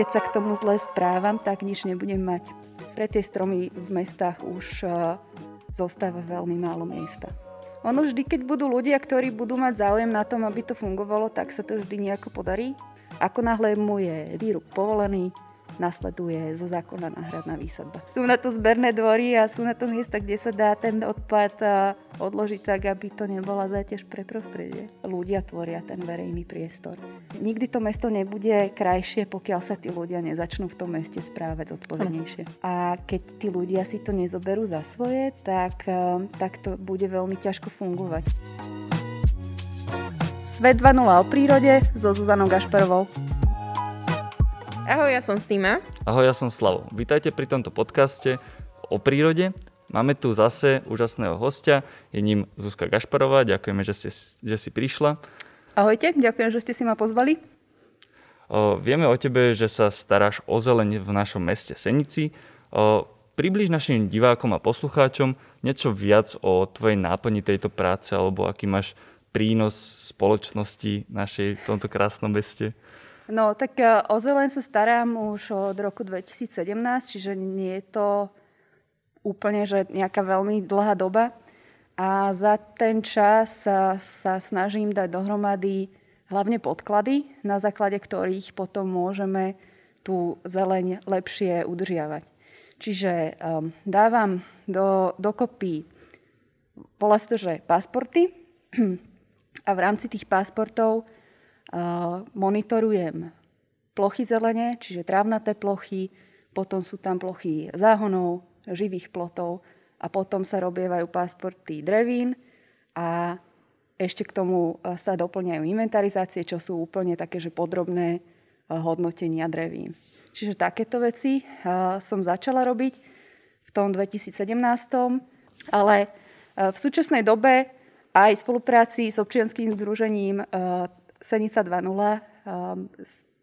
keď sa k tomu zle správam, tak nič nebudem mať. Pre tie stromy v mestách už zostáva veľmi málo miesta. Ono vždy, keď budú ľudia, ktorí budú mať záujem na tom, aby to fungovalo, tak sa to vždy nejako podarí. Ako náhle je výrub povolený, nasleduje zo zákona náhradná výsadba. Sú na to zberné dvory a sú na to miesta, kde sa dá ten odpad odložiť tak, aby to nebola záťaž pre prostredie. Ľudia tvoria ten verejný priestor. Nikdy to mesto nebude krajšie, pokiaľ sa tí ľudia nezačnú v tom meste správať odpovednejšie. A keď tí ľudia si to nezoberú za svoje, tak, tak to bude veľmi ťažko fungovať. Svet 2.0 o prírode so Zuzanou Gašparovou. Ahoj, ja som Sima. Ahoj, ja som Slavo. Vítajte pri tomto podcaste o prírode. Máme tu zase úžasného hostia, je ním Zuzka Gašparová. Ďakujeme, že, ste, že si prišla. Ahojte, ďakujem, že ste si ma pozvali. O, vieme o tebe, že sa staráš o zeleň v našom meste Senici. O, približ našim divákom a poslucháčom niečo viac o tvojej náplni tejto práce alebo aký máš prínos spoločnosti našej v tomto krásnom meste. No, tak e, o zelen sa starám už od roku 2017, čiže nie je to úplne, že nejaká veľmi dlhá doba. A za ten čas sa, sa snažím dať dohromady hlavne podklady, na základe ktorých potom môžeme tú zeleň lepšie udržiavať. Čiže um, dávam do, dokopy, volá sa to, že pasporty a v rámci tých pasportov monitorujem plochy zelene, čiže trávnaté plochy, potom sú tam plochy záhonov, živých plotov a potom sa robievajú pasporty drevín a ešte k tomu sa doplňajú inventarizácie, čo sú úplne také, že podrobné hodnotenia drevín. Čiže takéto veci som začala robiť v tom 2017, ale v súčasnej dobe aj v spolupráci s občianským združením Senica 2.0 um,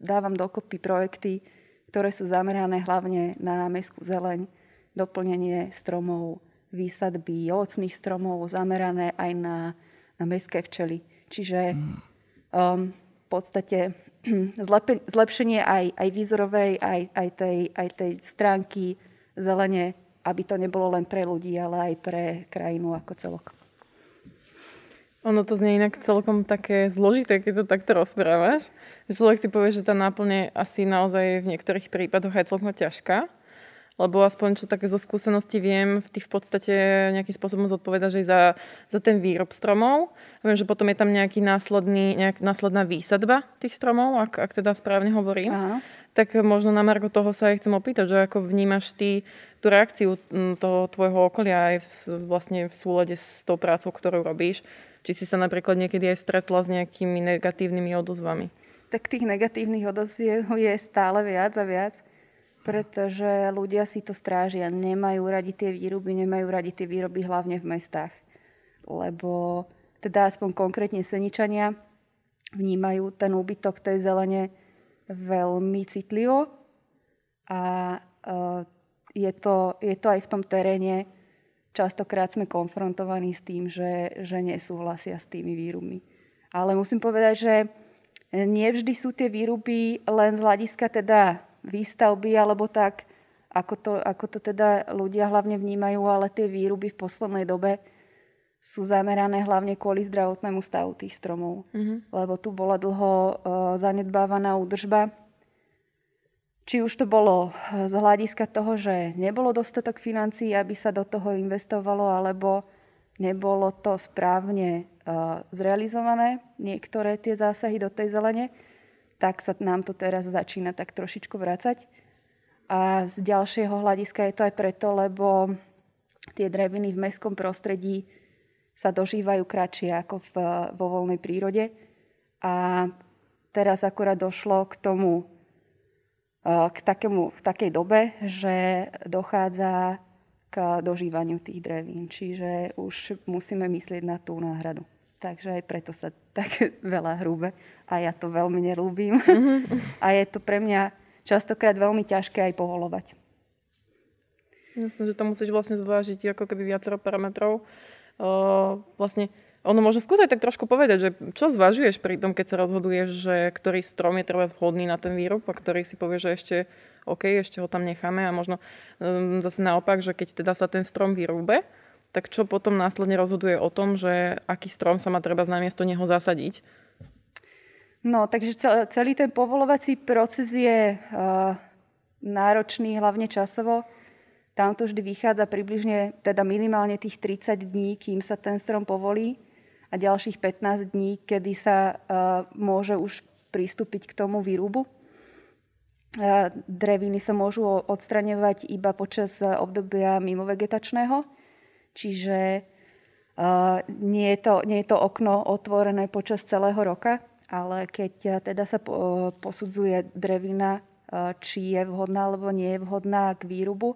dávam dokopy projekty, ktoré sú zamerané hlavne na mestskú zeleň, doplnenie stromov, výsadby ovocných stromov, zamerané aj na, na mestské včely. Čiže um, v podstate zlepšenie aj, aj výzorovej, aj, aj, tej, aj tej stránky zelene, aby to nebolo len pre ľudí, ale aj pre krajinu ako celok. Ono to znie inak celkom také zložité, keď to takto rozprávaš. Človek si povie, že tá náplň asi naozaj v niektorých prípadoch aj celkom ťažká. Lebo aspoň čo také zo skúsenosti viem, ty v podstate nejakým spôsobom zodpovedaš aj za, za ten výrob stromov. A viem, že potom je tam nejaký následný, nejak, následná výsadba tých stromov, ak, ak teda správne hovorím. Aha. Tak možno na Marko toho sa aj chcem opýtať, že ako vnímaš ty tú reakciu toho tvojho okolia aj v, vlastne v súlade s tou prácou, ktorú robíš či si sa napríklad niekedy aj stretla s nejakými negatívnymi odozvami? Tak tých negatívnych odoziev je stále viac a viac, pretože ľudia si to strážia. Nemajú radi tie výroby, nemajú radi tie výroby hlavne v mestách. Lebo teda aspoň konkrétne Seničania vnímajú ten úbytok tej zelene veľmi citlivo a e, je to, je to aj v tom teréne častokrát sme konfrontovaní s tým, že, že nesúhlasia s tými výrubmi. Ale musím povedať, že nevždy sú tie výruby len z hľadiska teda výstavby alebo tak, ako to, ako to teda ľudia hlavne vnímajú, ale tie výruby v poslednej dobe sú zamerané hlavne kvôli zdravotnému stavu tých stromov. Mm-hmm. Lebo tu bola dlho uh, zanedbávaná údržba či už to bolo z hľadiska toho, že nebolo dostatok financií, aby sa do toho investovalo, alebo nebolo to správne uh, zrealizované, niektoré tie zásahy do tej zelene, tak sa nám to teraz začína tak trošičku vrácať. A z ďalšieho hľadiska je to aj preto, lebo tie dreviny v mestskom prostredí sa dožívajú kratšie ako v, vo voľnej prírode. A teraz akurát došlo k tomu k, takému, v takej dobe, že dochádza k dožívaniu tých drevín. Čiže už musíme myslieť na tú náhradu. Takže aj preto sa tak veľa hrúbe. A ja to veľmi nelúbim. Mm-hmm. A je to pre mňa častokrát veľmi ťažké aj povolovať. Jasne, že to musíš vlastne zvážiť ako keby viacero parametrov. vlastne ono môže skúsiť tak trošku povedať, že čo zvažuješ pri tom, keď sa rozhoduješ, že ktorý strom je treba vhodný na ten výrob a ktorý si povie, že ešte OK, ešte ho tam necháme a možno um, zase naopak, že keď teda sa ten strom vyrúbe, tak čo potom následne rozhoduje o tom, že aký strom sa má treba z namiesto neho zasadiť? No, takže celý ten povolovací proces je uh, náročný, hlavne časovo. Tam to vždy vychádza približne, teda minimálne tých 30 dní, kým sa ten strom povolí a ďalších 15 dní, kedy sa uh, môže už pristúpiť k tomu výrubu. Uh, dreviny sa môžu odstraňovať iba počas obdobia mimovegetačného, čiže nie, je to, nie je to okno otvorené počas celého roka, ale keď teda sa posudzuje drevina, či je vhodná alebo nie je vhodná k výrubu,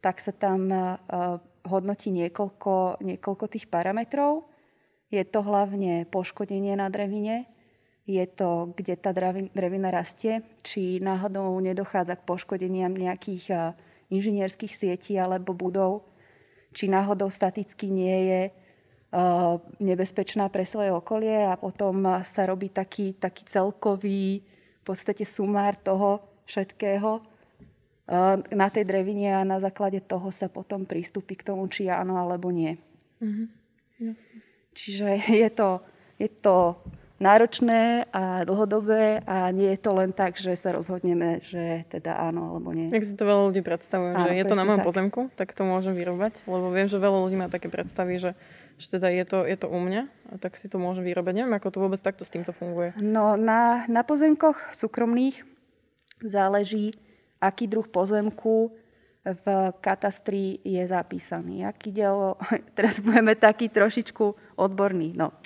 tak sa tam e, hodnotí niekoľko, niekoľko tých parametrov. Je to hlavne poškodenie na drevine, je to, kde tá drevina rastie, či náhodou nedochádza k poškodeniam nejakých inžinierských sietí alebo budov, či náhodou staticky nie je nebezpečná pre svoje okolie a potom sa robí taký, taký celkový v podstate sumár toho všetkého, na tej drevine a na základe toho sa potom prístupí k tomu, či áno alebo nie. Mm-hmm. Čiže je to, je to náročné a dlhodobé a nie je to len tak, že sa rozhodneme, že teda áno alebo nie. Jak si to veľa ľudí predstavuje, áno, že je to na mojom tak. pozemku, tak to môžem vyrobať, lebo viem, že veľa ľudí má také predstavy, že, že teda je to, je to u mňa, a tak si to môžem vyrobať. Neviem, ako to vôbec takto s týmto funguje. No na, na pozemkoch súkromných záleží, aký druh pozemku v katastri je zapísaný. Ak ide o, teraz budeme taký trošičku odborný. No.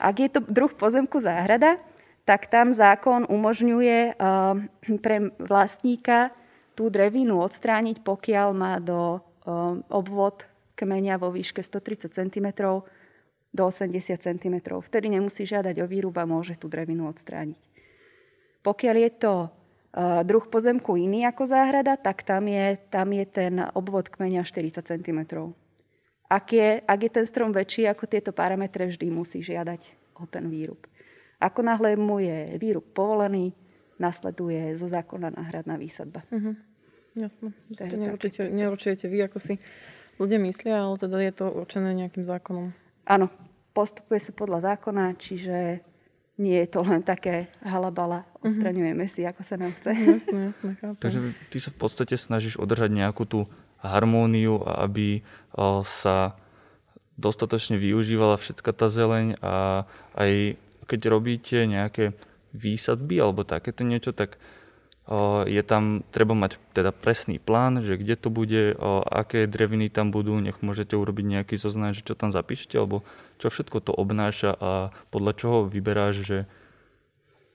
Ak je to druh pozemku záhrada, tak tam zákon umožňuje uh, pre vlastníka tú drevinu odstrániť, pokiaľ má do uh, obvod kmeňa vo výške 130 cm do 80 cm. Vtedy nemusí žiadať o výruba, môže tú drevinu odstrániť. Pokiaľ je to Eh, druh pozemku iný ako záhrada, tak tam je, tam je ten obvod kmeňa 40 cm. Ak je, ak je ten strom väčší ako tieto parametre, vždy musí žiadať o ten výrub. Ako náhle mu je výrub povolený, nasleduje zo zákona náhradná výsadba. Uh-huh. Jasné. To, to neurčite, neurčujete vy, ako si ľudia myslia, ale teda je to určené nejakým zákonom. Áno, postupuje sa podľa zákona, čiže nie je to len také halabala, mhm. odstraňujeme si, ako sa nám chce. Jasne, jasne, Takže ty sa v podstate snažíš održať nejakú tú harmóniu, aby sa dostatočne využívala všetka tá zeleň a aj keď robíte nejaké výsadby alebo takéto niečo, tak je tam, treba mať teda presný plán, že kde to bude, aké dreviny tam budú, nech môžete urobiť nejaký zoznam, že čo tam zapíšete, alebo čo všetko to obnáša a podľa čoho vyberáš, že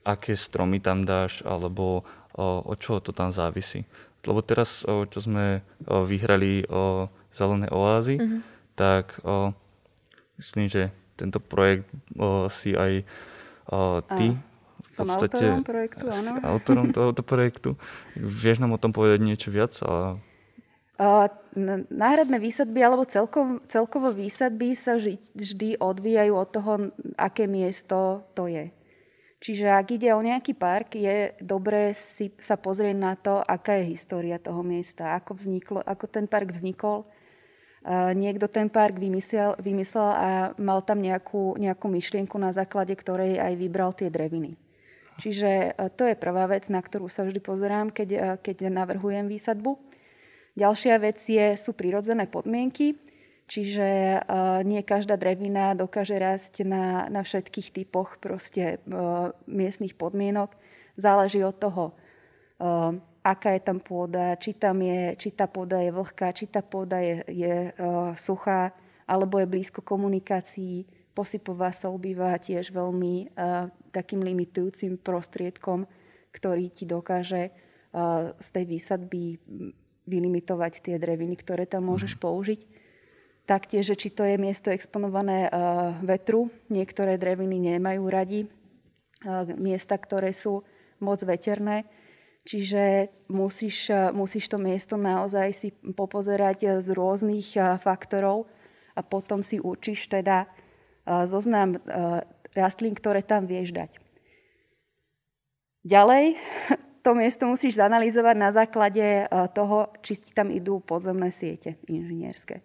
aké stromy tam dáš, alebo o čo to tam závisí. Lebo teraz, čo sme vyhrali o zelené oázy, mm-hmm. tak myslím, že tento projekt si aj ty som podstate autorom projektu, áno. Autorom tohoto projektu. Vieš nám o tom povedať niečo viac? A... Náhradné výsadby alebo celkovo, celkovo výsadby sa vždy odvíjajú od toho, aké miesto to je. Čiže ak ide o nejaký park, je dobré si sa pozrieť na to, aká je história toho miesta, ako, vzniklo, ako ten park vznikol. niekto ten park vymyslel, vymyslel a mal tam nejakú, nejakú myšlienku, na základe ktorej aj vybral tie dreviny. Čiže to je prvá vec, na ktorú sa vždy pozerám, keď, keď navrhujem výsadbu. Ďalšia vec je, sú prirodzené podmienky, čiže e, nie každá drevina dokáže rásť na, na všetkých typoch proste, miestnych podmienok. Záleží od toho, aká je tam pôda, či, tam je, či tá pôda je vlhká, či tá pôda je, je suchá, alebo je blízko komunikácií Posypová sol býva tiež veľmi takým limitujúcim prostriedkom, ktorý ti dokáže z tej výsadby vylimitovať tie dreviny, ktoré tam môžeš mhm. použiť. Taktiež, či to je miesto exponované uh, vetru. Niektoré dreviny nemajú radi uh, miesta, ktoré sú moc veterné. Čiže musíš, uh, musíš to miesto naozaj si popozerať z rôznych faktorov a potom si určíš teda zoznam rastlín, ktoré tam vieš dať. Ďalej, to miesto musíš zanalizovať na základe toho, či ti tam idú podzemné siete inžinierské.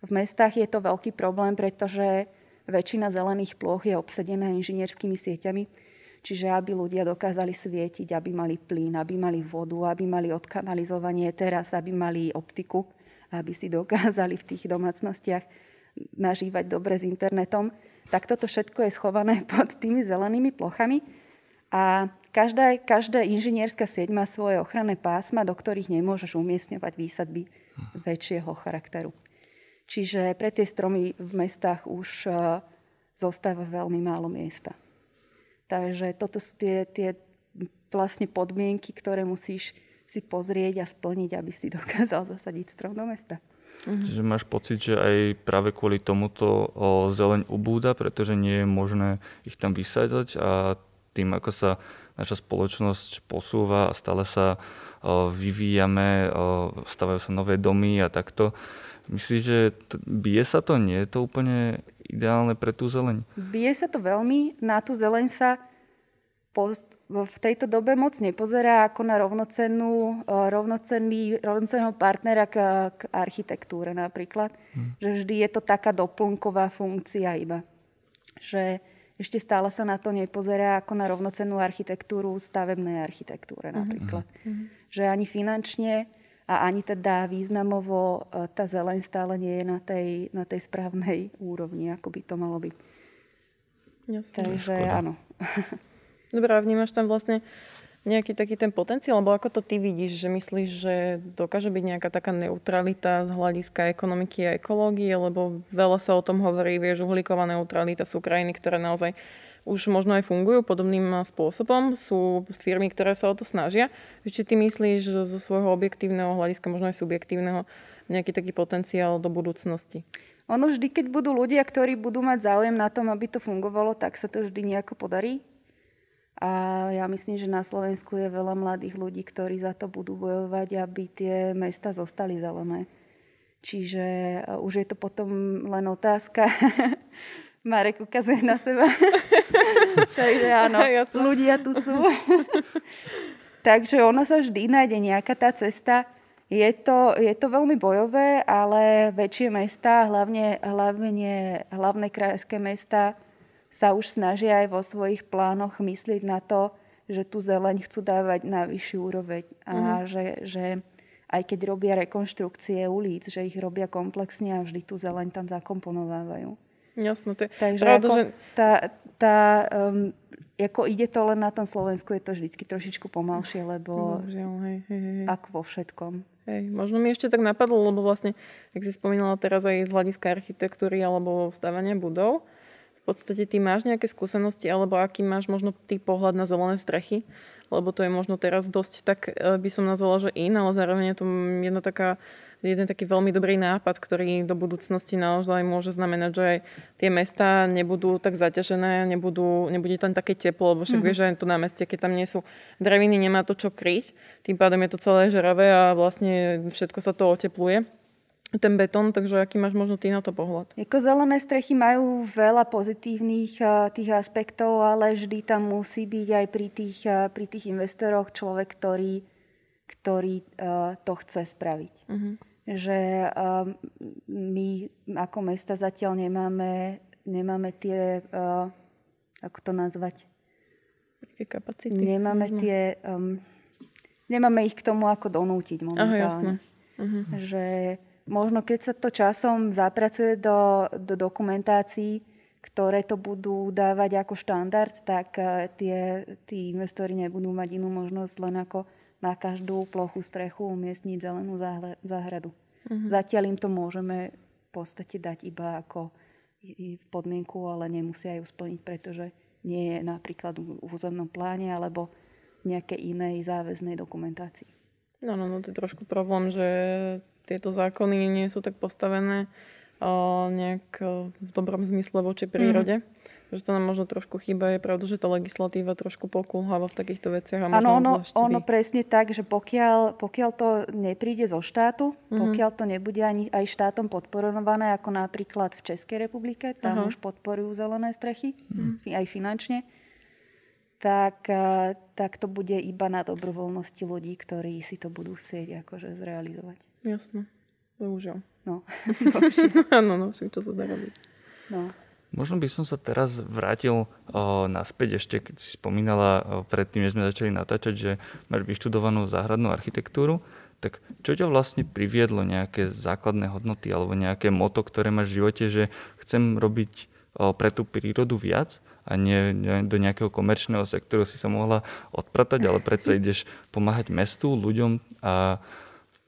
V mestách je to veľký problém, pretože väčšina zelených ploch je obsadená inžinierskými sieťami, čiže aby ľudia dokázali svietiť, aby mali plyn, aby mali vodu, aby mali odkanalizovanie teraz, aby mali optiku, aby si dokázali v tých domácnostiach nažívať dobre s internetom, tak toto všetko je schované pod tými zelenými plochami. A každá, každá inžinierská sieť má svoje ochranné pásma, do ktorých nemôžeš umiestňovať výsadby väčšieho charakteru. Čiže pre tie stromy v mestách už e, zostáva veľmi málo miesta. Takže toto sú tie, tie vlastne podmienky, ktoré musíš si pozrieť a splniť, aby si dokázal zasadiť strom do mesta. Mhm. Čiže máš pocit, že aj práve kvôli tomuto o zeleň ubúda, pretože nie je možné ich tam vysádzať a tým, ako sa naša spoločnosť posúva a stále sa vyvíjame, stavajú sa nové domy a takto, Myslíš, že bije sa to? Nie je to úplne ideálne pre tú zeleň? Bije sa to veľmi. Na tú zeleň sa v tejto dobe moc nepozerá ako na rovnocennú, rovnocenný, rovnocenného partnera k, k architektúre napríklad. Hmm. Že vždy je to taká doplnková funkcia iba. Že ešte stále sa na to nepozerá ako na rovnocennú architektúru stavebnej architektúre napríklad. Hmm. Že ani finančne a ani teda významovo e, tá zeleň stále nie je na tej, na tej správnej úrovni, ako by to malo byť. Jasne. Takže áno. Dobre, a vnímaš tam vlastne nejaký taký ten potenciál, alebo ako to ty vidíš, že myslíš, že dokáže byť nejaká taká neutralita z hľadiska ekonomiky a ekológie, lebo veľa sa o tom hovorí, vieš, uhlíková neutralita sú krajiny, ktoré naozaj už možno aj fungujú podobným spôsobom. Sú firmy, ktoré sa o to snažia. Či ty myslíš zo svojho objektívneho hľadiska, možno aj subjektívneho, nejaký taký potenciál do budúcnosti? Ono vždy, keď budú ľudia, ktorí budú mať záujem na tom, aby to fungovalo, tak sa to vždy nejako podarí. A ja myslím, že na Slovensku je veľa mladých ľudí, ktorí za to budú bojovať, aby tie mesta zostali zelené. Čiže už je to potom len otázka Marek ukazuje na seba. Takže áno, ľudia tu sú. Takže ono sa vždy nájde nejaká tá cesta. Je to, je to veľmi bojové, ale väčšie mesta, hlavne, hlavne hlavné krajské mesta, sa už snažia aj vo svojich plánoch myslieť na to, že tú zeleň chcú dávať na vyššiu úroveň. A mm-hmm. že, že aj keď robia rekonštrukcie ulic, že ich robia komplexne a vždy tú zeleň tam zakomponovávajú. Jasno, to je Takže pravda, ako že... tá, tá, um, ako ide to len na tom Slovensku, je to vždycky trošičku pomalšie, lebo Božiaľ, hej, hej, hej. ako vo všetkom. Hej, možno mi ešte tak napadlo, lebo vlastne, ak si spomínala teraz aj z hľadiska architektúry alebo stavania budov, podstate ty máš nejaké skúsenosti, alebo aký máš možno ty pohľad na zelené strechy, lebo to je možno teraz dosť tak, eh, by som nazvala, že in, ale zároveň je to jedna taká jeden taký veľmi dobrý nápad, ktorý do budúcnosti naozaj môže znamenať, že aj tie mesta nebudú tak zaťažené, nebudú, nebude tam také teplo, lebo však mm-hmm. vieš, že to námestie, keď tam nie sú dreviny, nemá to čo kryť, tým pádom je to celé žeravé a vlastne všetko sa to otepluje ten betón, takže aký máš možno ty na to pohľad? Jako zelené strechy majú veľa pozitívnych uh, tých aspektov, ale vždy tam musí byť aj pri tých, uh, pri tých investoroch človek, ktorý, ktorý uh, to chce spraviť. Uh-huh že my ako mesta zatiaľ nemáme, nemáme tie, ako to nazvať? Také kapacity? Nemáme možno. tie, um, nemáme ich k tomu ako donútiť momentálne. Aha, jasné. Uh-huh. Že možno keď sa to časom zapracuje do, do dokumentácií, ktoré to budú dávať ako štandard, tak uh, tie, tí investori nebudú mať inú možnosť len ako na každú plochu strechu umiestniť zelenú záhradu. Uh-huh. Zatiaľ im to môžeme v podstate dať iba ako podmienku, ale nemusia ju splniť, pretože nie je napríklad v územnom pláne alebo nejakej inej záväznej dokumentácii. No, no, no, to je trošku problém, že tieto zákony nie sú tak postavené o, nejak o, v dobrom zmysle voči prírode. Mm. Že to nám možno trošku chýba. Je pravda, že tá legislatíva trošku pokulháva v takýchto veciach. Áno, ono, ono presne tak, že pokiaľ, pokiaľ to nepríde zo štátu, uh-huh. pokiaľ to nebude ani aj štátom podporované, ako napríklad v Českej republike, tam uh-huh. už podporujú zelené strechy, uh-huh. aj finančne, tak, eh, tak to bude iba na dobrovoľnosti ľudí, ktorí si to budú chcieť akože zrealizovať. Jasné. Bohužiaľ. No. Áno, no, čo sa dá robiť. No. Možno by som sa teraz vrátil o, naspäť ešte, keď si spomínala o, predtým, než sme začali natáčať, že máš vyštudovanú záhradnú architektúru, tak čo ťa vlastne priviedlo nejaké základné hodnoty alebo nejaké moto, ktoré máš v živote, že chcem robiť o, pre tú prírodu viac a nie, nie do nejakého komerčného sektoru si sa mohla odpratať, ale predsa ideš pomáhať mestu, ľuďom a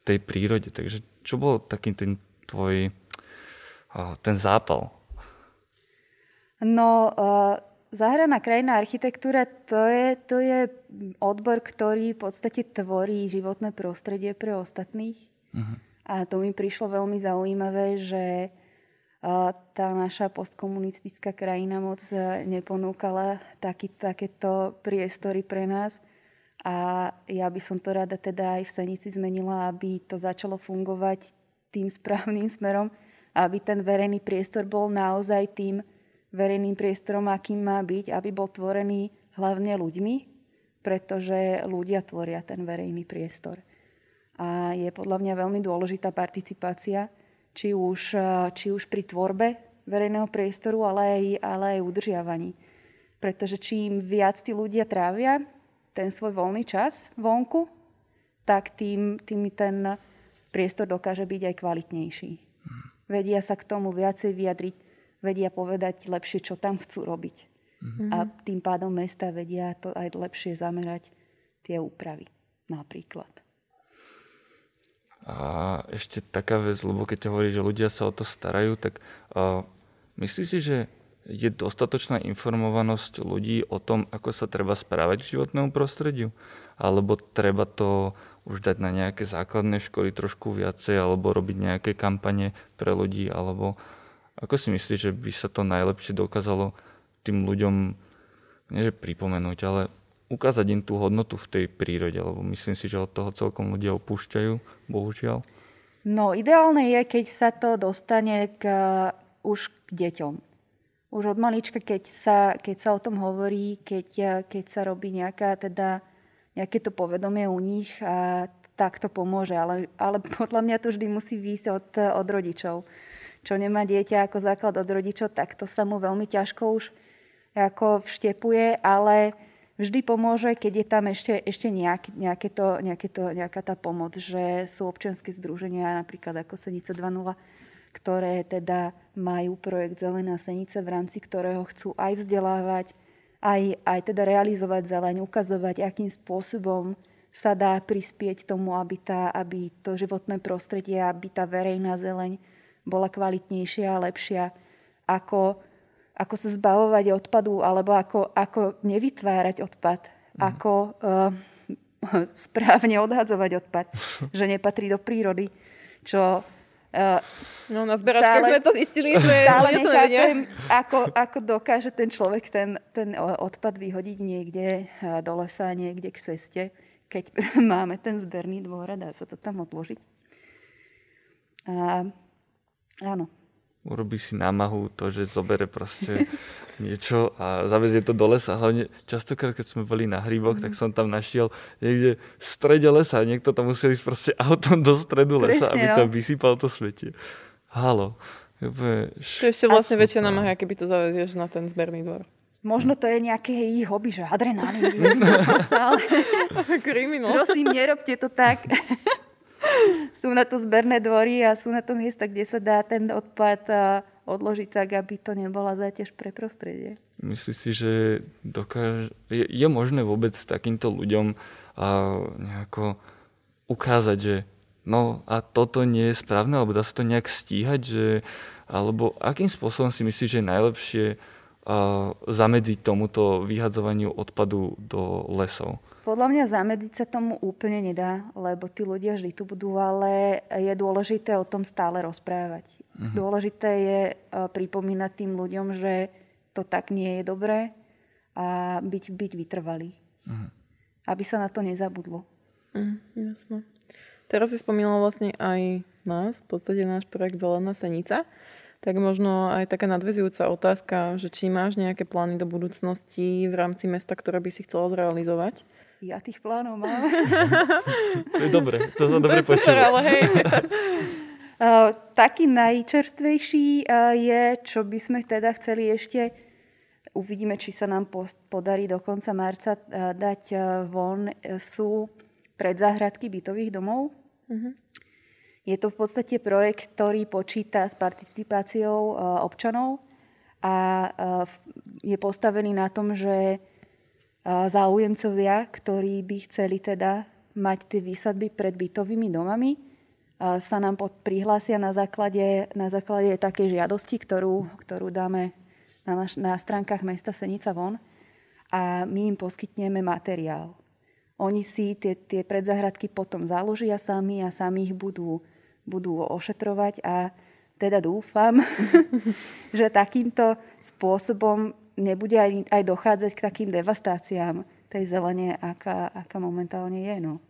tej prírode. Takže čo bol taký ten tvoj ten zápal No, záhradná krajina architektúra to je, to je odbor, ktorý v podstate tvorí životné prostredie pre ostatných. Uh-huh. A to mi prišlo veľmi zaujímavé, že tá naša postkomunistická krajina moc neponúkala taký, takéto priestory pre nás. A ja by som to rada teda aj v Senici zmenila, aby to začalo fungovať tým správnym smerom, aby ten verejný priestor bol naozaj tým verejným priestorom, akým má byť, aby bol tvorený hlavne ľuďmi, pretože ľudia tvoria ten verejný priestor. A je podľa mňa veľmi dôležitá participácia, či už, či už pri tvorbe verejného priestoru, ale aj, ale aj udržiavaní. Pretože čím viac tí ľudia trávia ten svoj voľný čas vonku, tak tým, tým ten priestor dokáže byť aj kvalitnejší. Vedia sa k tomu viacej vyjadriť vedia povedať lepšie, čo tam chcú robiť. Mm-hmm. A tým pádom mesta vedia to aj lepšie zamerať tie úpravy napríklad. A ešte taká vec, lebo keď hovorí, že ľudia sa o to starajú, tak uh, myslíš si, že je dostatočná informovanosť ľudí o tom, ako sa treba správať k životnému prostrediu? Alebo treba to už dať na nejaké základné školy trošku viacej, alebo robiť nejaké kampane pre ľudí, alebo ako si myslíš, že by sa to najlepšie dokázalo tým ľuďom, nie pripomenúť, ale ukázať im tú hodnotu v tej prírode, lebo myslím si, že od toho celkom ľudia opúšťajú, bohužiaľ. No, ideálne je, keď sa to dostane k, už k deťom. Už od malička, keď sa, keď sa o tom hovorí, keď, keď sa robí nejaká, teda, nejaké to povedomie u nich, a tak to pomôže. Ale, ale podľa mňa to vždy musí výjsť od, od rodičov čo nemá dieťa ako základ od rodičov, tak to sa mu veľmi ťažko už ako vštepuje, ale vždy pomôže, keď je tam ešte, ešte nejak, nejaké to, nejaké to, nejaká tá pomoc, že sú občianske združenia, napríklad ako Senice 2.0, ktoré teda majú projekt Zelená Senice, v rámci ktorého chcú aj vzdelávať, aj, aj teda realizovať zeleň, ukazovať, akým spôsobom sa dá prispieť tomu, aby, tá, aby to životné prostredie, aby tá verejná zeleň bola kvalitnejšia a lepšia, ako, ako sa zbavovať odpadu alebo ako, ako nevytvárať odpad, mm. ako uh, správne odhadzovať odpad, že nepatrí do prírody, čo Uh, no na zberačkách sme to zistili, že stále to nechápem, ako, ako dokáže ten človek ten, ten odpad vyhodiť niekde do lesa, niekde k ceste, keď máme ten zberný dvor a dá sa to tam odložiť. A Áno. Urobí si námahu to, že zobere proste niečo a zavezie to do lesa. Hlavne častokrát, keď sme boli na hríboch, mm. tak som tam našiel niekde v strede lesa. Niekto tam musel ísť proste autom do stredu Presne, lesa, aby no. tam vysypal to svetie. Halo. To je ešte vlastne väčšia námaha, keby to zavezieš na ten zberný dvor. Možno to je nejaké ich hobby, že adrenalín. Kriminál. Prosím, nerobte to tak sú na to zberné dvory a sú na to miesta, kde sa dá ten odpad odložiť tak, aby to nebola záťaž pre prostredie. Myslíš si, že dokáž... je, je možné vôbec takýmto ľuďom a, nejako ukázať, že no a toto nie je správne, alebo dá sa to nejak stíhať, že, alebo akým spôsobom si myslíš, že je najlepšie a, zamedziť tomuto vyhadzovaniu odpadu do lesov? Podľa mňa zamedziť sa tomu úplne nedá, lebo tí ľudia vždy tu budú, ale je dôležité o tom stále rozprávať. Mm-hmm. Dôležité je uh, pripomínať tým ľuďom, že to tak nie je dobré a byť, byť vytrvalý. Uh-huh. Aby sa na to nezabudlo. Uh, jasné. Teraz si spomínala vlastne aj nás, v podstate náš projekt Zelená senica. Tak možno aj taká nadvezujúca otázka, že či máš nejaké plány do budúcnosti v rámci mesta, ktoré by si chcela zrealizovať? Ja tých plánov mám. to je dobre, to sa dobre to super, ale hej. Uh, taký najčerstvejší uh, je, čo by sme teda chceli ešte, uvidíme, či sa nám podarí do konca marca uh, dať von, sú predzáhradky bytových domov. Uh-huh. Je to v podstate projekt, ktorý počíta s participáciou občanov a je postavený na tom, že záujemcovia, ktorí by chceli teda mať tie výsadby pred bytovými domami, sa nám pod, prihlásia na základe, na základe takej žiadosti, ktorú, ktorú dáme na, naš, na stránkach mesta Senica von a my im poskytneme materiál. Oni si tie, tie predzahradky potom založia sami a sami ich budú, budú ošetrovať a teda dúfam, že takýmto spôsobom nebude aj, aj dochádzať k takým devastáciám tej zelene, aká, aká momentálne je. No.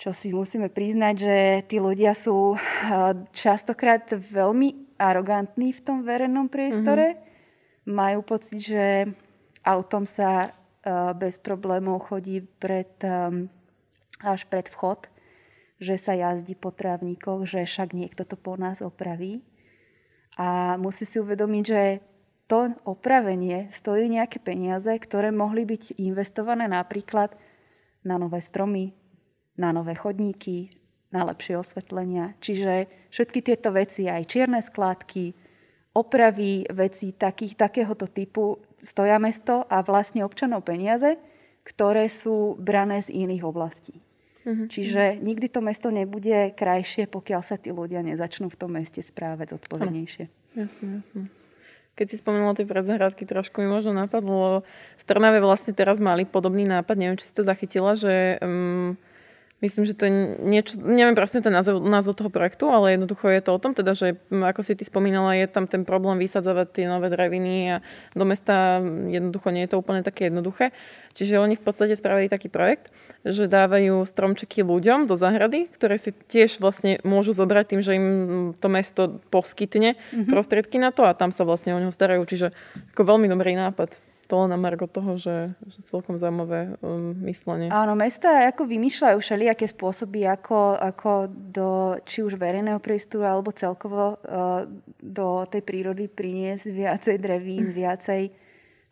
Čo si musíme priznať, že tí ľudia sú častokrát veľmi arogantní v tom verejnom priestore. Mm-hmm. Majú pocit, že autom sa bez problémov chodí pred, až pred vchod, že sa jazdí po trávnikoch, že však niekto to po nás opraví. A musí si uvedomiť, že to opravenie stojí nejaké peniaze, ktoré mohli byť investované napríklad na nové stromy, na nové chodníky, na lepšie osvetlenia. Čiže všetky tieto veci, aj čierne skládky, opravy veci takých, takéhoto typu stoja mesto a vlastne občanov peniaze, ktoré sú brané z iných oblastí. Mm-hmm. Čiže nikdy to mesto nebude krajšie, pokiaľ sa tí ľudia nezačnú v tom meste správať odpovednejšie. Jasné, jasné. Keď si spomenula tie predzahradky, trošku mi možno napadlo, v Trnave vlastne teraz mali podobný nápad, neviem, či si to zachytila, že um, Myslím, že to je niečo, neviem presne ten názov, názov toho projektu, ale jednoducho je to o tom, teda, že ako si ty spomínala, je tam ten problém vysadzovať tie nové dreviny a do mesta jednoducho nie je to úplne také jednoduché. Čiže oni v podstate spravili taký projekt, že dávajú stromčeky ľuďom do záhrady, ktoré si tiež vlastne môžu zobrať tým, že im to mesto poskytne mm-hmm. prostriedky na to a tam sa vlastne o neho starajú. Čiže ako veľmi dobrý nápad to na margo toho, že, že celkom zaujímavé um, myslenie. Áno, mesta ako vymýšľajú všelijaké spôsoby, ako, ako do či už verejného priestoru alebo celkovo uh, do tej prírody priniesť viacej drevín, viacej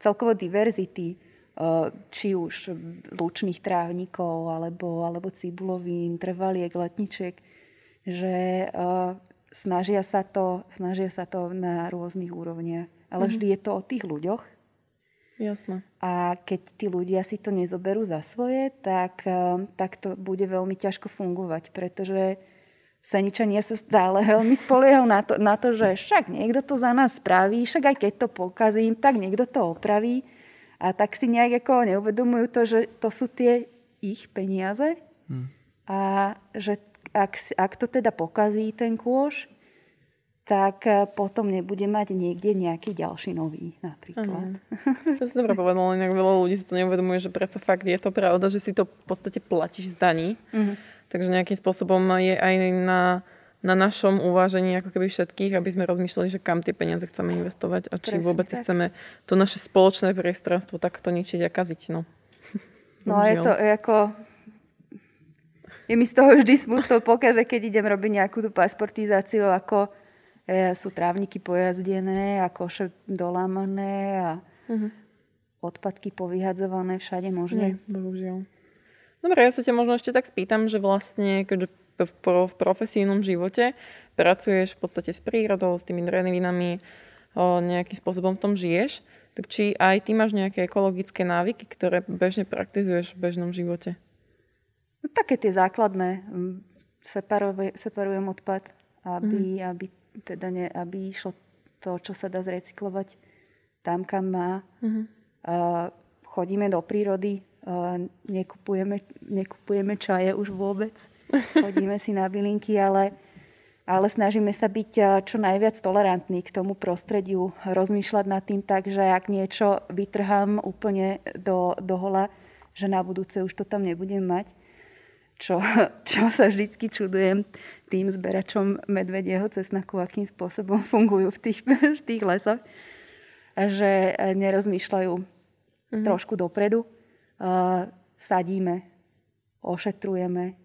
celkovo diverzity. Uh, či už lučných trávnikov, alebo, alebo cibulovín, trvaliek, letničiek, že uh, snažia, sa to, snažia sa to na rôznych úrovniach. Ale mm-hmm. vždy je to o tých ľuďoch, Jasné. A keď tí ľudia si to nezoberú za svoje, tak, eh, tak to bude veľmi ťažko fungovať, pretože Seničania sa stále veľmi spoliehajú na to, na to, že však niekto to za nás spraví, však aj keď to pokazím, tak niekto to opraví. A tak si nejak ako neuvedomujú to, že to sú tie ich peniaze hmm. a že ak, ak to teda pokazí ten kôž, tak e, potom nebude mať niekde nejaký ďalší nový napríklad. Mm. To si dobre povedal, inak veľa ľudí si to neuvedomuje, že predsa fakt je to pravda, že si to v podstate platíš z daní. Mm. Takže nejakým spôsobom je aj na, na našom uvážení ako keby všetkých, aby sme rozmýšľali, že kam tie peniaze chceme investovať a či Presne vôbec tak. chceme to naše spoločné priestranstvo takto ničiť a kaziť. No, no je to ako je mi z toho vždy smutno pokaže, keď idem robiť nejakú tú pasportizáciu, ako sú trávniky pojazdené a koše dolámané a uh-huh. odpadky povyhadzované všade možne. Nie, bohužiaľ. Dobre, ja sa ťa možno ešte tak spýtam, že vlastne, keďže v, v profesijnom živote pracuješ v podstate s prírodou, s tými drevinami, nejakým spôsobom v tom žiješ, tak či aj ty máš nejaké ekologické návyky, ktoré bežne praktizuješ v bežnom živote? No, také tie základné. separujem odpad, aby, mm. aby teda ne, aby išlo to, čo sa dá zrecyklovať tam, kam má. Uh-huh. Uh, chodíme do prírody, uh, nekupujeme, nekupujeme čaje už vôbec. Chodíme si na bylinky, ale ale snažíme sa byť čo najviac tolerantní k tomu prostrediu, rozmýšľať nad tým tak, že ak niečo vytrhám úplne do, do hola, že na budúce už to tam nebudem mať. Čo, čo sa vždycky čudujem tým zberačom medvedieho cesnaku, akým spôsobom fungujú v tých, v tých lesoch. Že nerozmýšľajú mm-hmm. trošku dopredu. Uh, sadíme, ošetrujeme,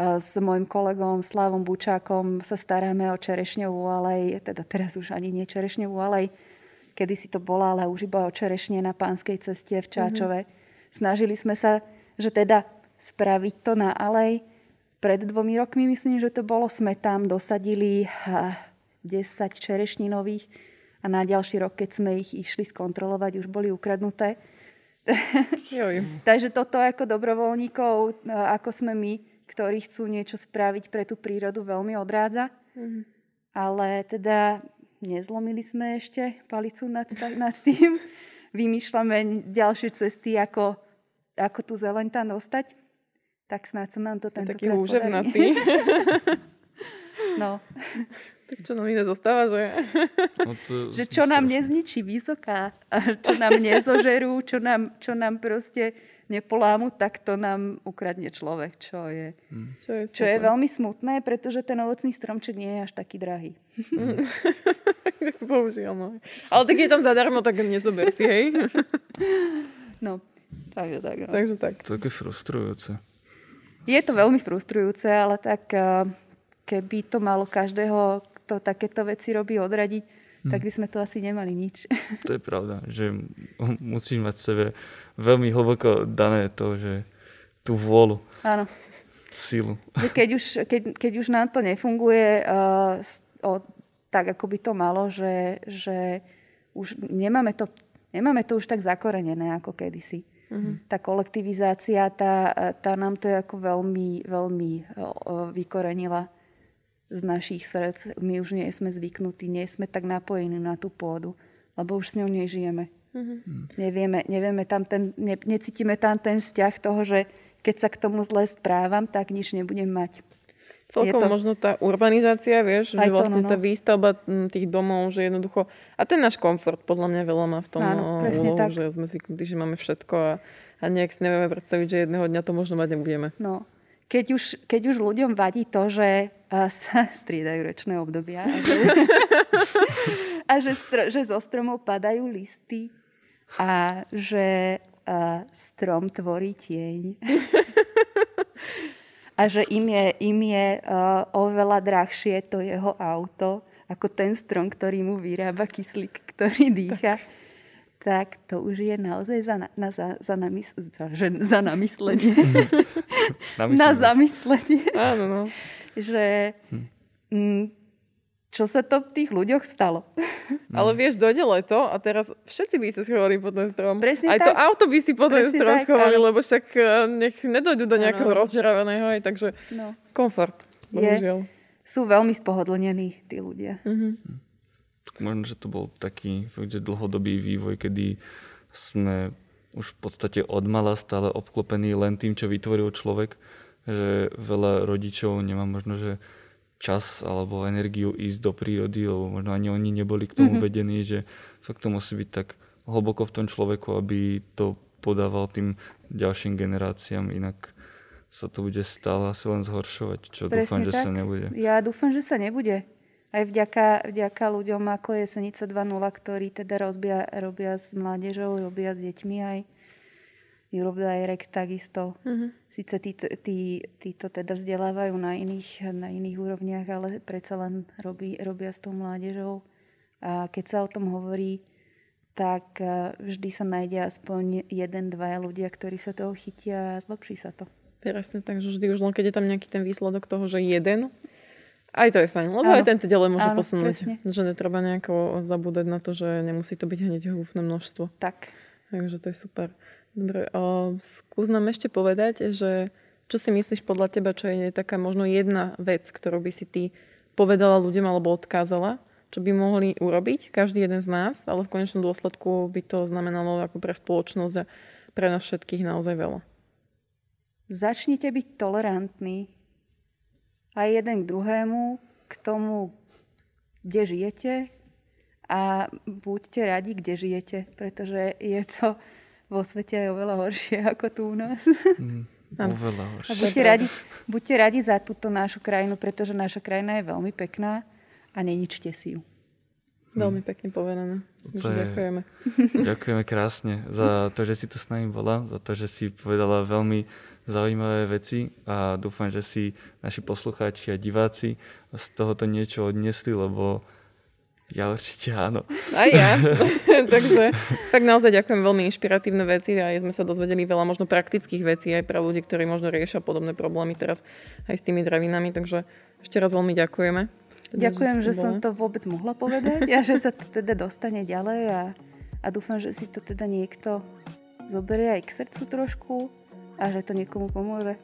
s mojim kolegom Slávom Bučákom sa staráme o čerešňovú alej, teda teraz už ani nie čerešňovú alej, kedy si to bola, ale už iba o čerešne na pánskej ceste v Čáčove. Mm-hmm. Snažili sme sa, že teda spraviť to na alej. Pred dvomi rokmi, myslím, že to bolo, sme tam dosadili 10 čerešninových a na ďalší rok, keď sme ich išli skontrolovať, už boli ukradnuté. Takže toto ako dobrovoľníkov, ako sme my, ktorí chcú niečo spraviť pre tú prírodu, veľmi odrádza. Mm-hmm. Ale teda nezlomili sme ešte palicu nad, nad tým. Vymýšľame ďalšie cesty, ako, ako tú zeleň tam dostať. Tak snáď sa nám to tento Taký húževnatý. no. Tak čo nám iné zostáva, že? No to že čo nám nezničí vysoká, čo nám nezožerú, čo nám, čo nám proste nepolámu, tak to nám ukradne človek, čo je, mm. čo je, čo je veľmi smutné, pretože ten ovocný stromček nie je až taký drahý. Mm. Bohužiaľ, no. Ale tak je tam zadarmo, tak nezober si, hej? no, takže tak. No. Takže tak. To je frustrujúce. Je to veľmi frustrujúce, ale tak eh, keby to malo každého, kto takéto veci robí, odradiť, hmm. tak by sme to asi nemali nič. To je pravda, že musíš mať v sebe veľmi hlboko dané to, že tú vôľu. Áno. Sílu. Keď už, keď, keď už nám to nefunguje uh, o, tak, ako by to malo, že, že už nemáme to, nemáme to už tak zakorenené ako kedysi. Uh-huh. Tá kolektivizácia, tá, tá nám to ako veľmi, veľmi uh, vykorenila z našich srdc. My už nie sme zvyknutí, nie sme tak napojení na tú pôdu, lebo už s ňou nežijeme. Mm-hmm. Nevieme, nevieme tam ten, ne, necítime tam ten vzťah toho, že keď sa k tomu zle správam, tak nič nebudem mať. Celkom to... možno tá urbanizácia, vieš, že vlastne to, no, no. tá výstavba tých domov, že jednoducho... A ten náš komfort podľa mňa veľa má v tom Áno, úlohu, tak. že sme zvyknutí, že máme všetko a, a nejak si nevieme predstaviť, že jedného dňa to možno mať nebudeme. No, keď už, keď už ľuďom vadí to, že sa striedajú rečné obdobia a že, a že, stro, že zo stromov padajú listy a že a strom tvorí tieň. a že im je, im je uh, oveľa drahšie to jeho auto, ako ten strom, ktorý mu vyrába kyslík, ktorý dýcha. Tak tak to už je naozaj za, na, na, za, za, namys- za, že, za namyslenie. na zamyslenie. Áno, no. že hm. mm, čo sa to v tých ľuďoch stalo. No. Ale vieš, dojde leto a teraz všetci by sa schovali pod ten strom. Presne aj tak. to auto by si pod ten strom tak, schovali, ale... lebo však eh, nech nedojdu do nejakého rozžeraveného, aj, takže no. komfort. Bohužiaľ. Je, sú veľmi spohodlnení tí ľudia. Mm-hmm možno, že to bol taký fakt, že dlhodobý vývoj, kedy sme už v podstate od mala stále obklopení len tým, čo vytvoril človek, že veľa rodičov nemá možno, že čas alebo energiu ísť do prírody, lebo možno ani oni neboli k tomu mm-hmm. vedení, že fakt to musí byť tak hlboko v tom človeku, aby to podával tým ďalším generáciám, inak sa to bude stále asi len zhoršovať, čo Presne dúfam, tak. že sa nebude. Ja dúfam, že sa nebude aj vďaka, vďaka ľuďom ako je Senica 2.0, ktorí teda rozbia, robia s mládežou, robia s deťmi aj Europe Direct takisto. Uh-huh. Sice tí, tí, títo teda vzdelávajú na iných, na iných úrovniach, ale predsa len robí, robia s tou mládežou. A keď sa o tom hovorí, tak e, vždy sa nájde aspoň jeden, dvaja ľudia, ktorí sa toho chytia a zlepší sa to. Presne, takže vždy už len keď je tam nejaký ten výsledok toho, že jeden, aj to je fajn, lebo áno. aj tento ďalej môže áno, posunúť. Presne. Že netreba nejako zabúdať na to, že nemusí to byť hneď húfne množstvo. Tak. Takže to je super. Dobre, o, skús nám ešte povedať, že čo si myslíš podľa teba, čo je taká možno jedna vec, ktorú by si ty povedala ľuďom alebo odkázala, čo by mohli urobiť, každý jeden z nás, ale v konečnom dôsledku by to znamenalo ako pre spoločnosť a pre nás všetkých naozaj veľa. Začnite byť tolerantní aj jeden k druhému k tomu, kde žijete a buďte radi, kde žijete, pretože je to vo svete aj oveľa horšie ako tu u nás. Mm, oveľa A horšie. buďte radi, buďte radi za túto našu krajinu, pretože naša krajina je veľmi pekná a neničte si ju. Veľmi pekne povedané. To je- ďakujeme. Ďakujeme krásne za to, že si tu s nami bola, za to, že si povedala veľmi zaujímavé veci a dúfam, že si naši poslucháči a diváci z tohoto niečo odniesli, lebo ja určite áno. Aj ja. Takže tak naozaj ďakujem veľmi inšpiratívne veci a sme sa dozvedeli veľa možno praktických vecí aj pre ľudí, ktorí možno riešia podobné problémy teraz aj s tými dravinami. Takže ešte raz veľmi ďakujeme. Teda, Ďakujem, že tu som to vôbec mohla povedať a že sa to teda dostane ďalej a, a dúfam, že si to teda niekto zoberie aj k srdcu trošku a že to niekomu pomôže.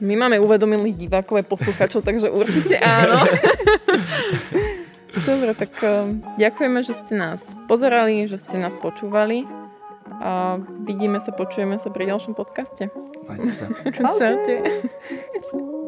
My máme uvedomilých divákov a posluchačov, takže určite áno. Dobre, tak um, ďakujeme, že ste nás pozerali, že ste nás počúvali a vidíme sa, počujeme sa pri ďalšom podcaste. Majte sa. Čaute.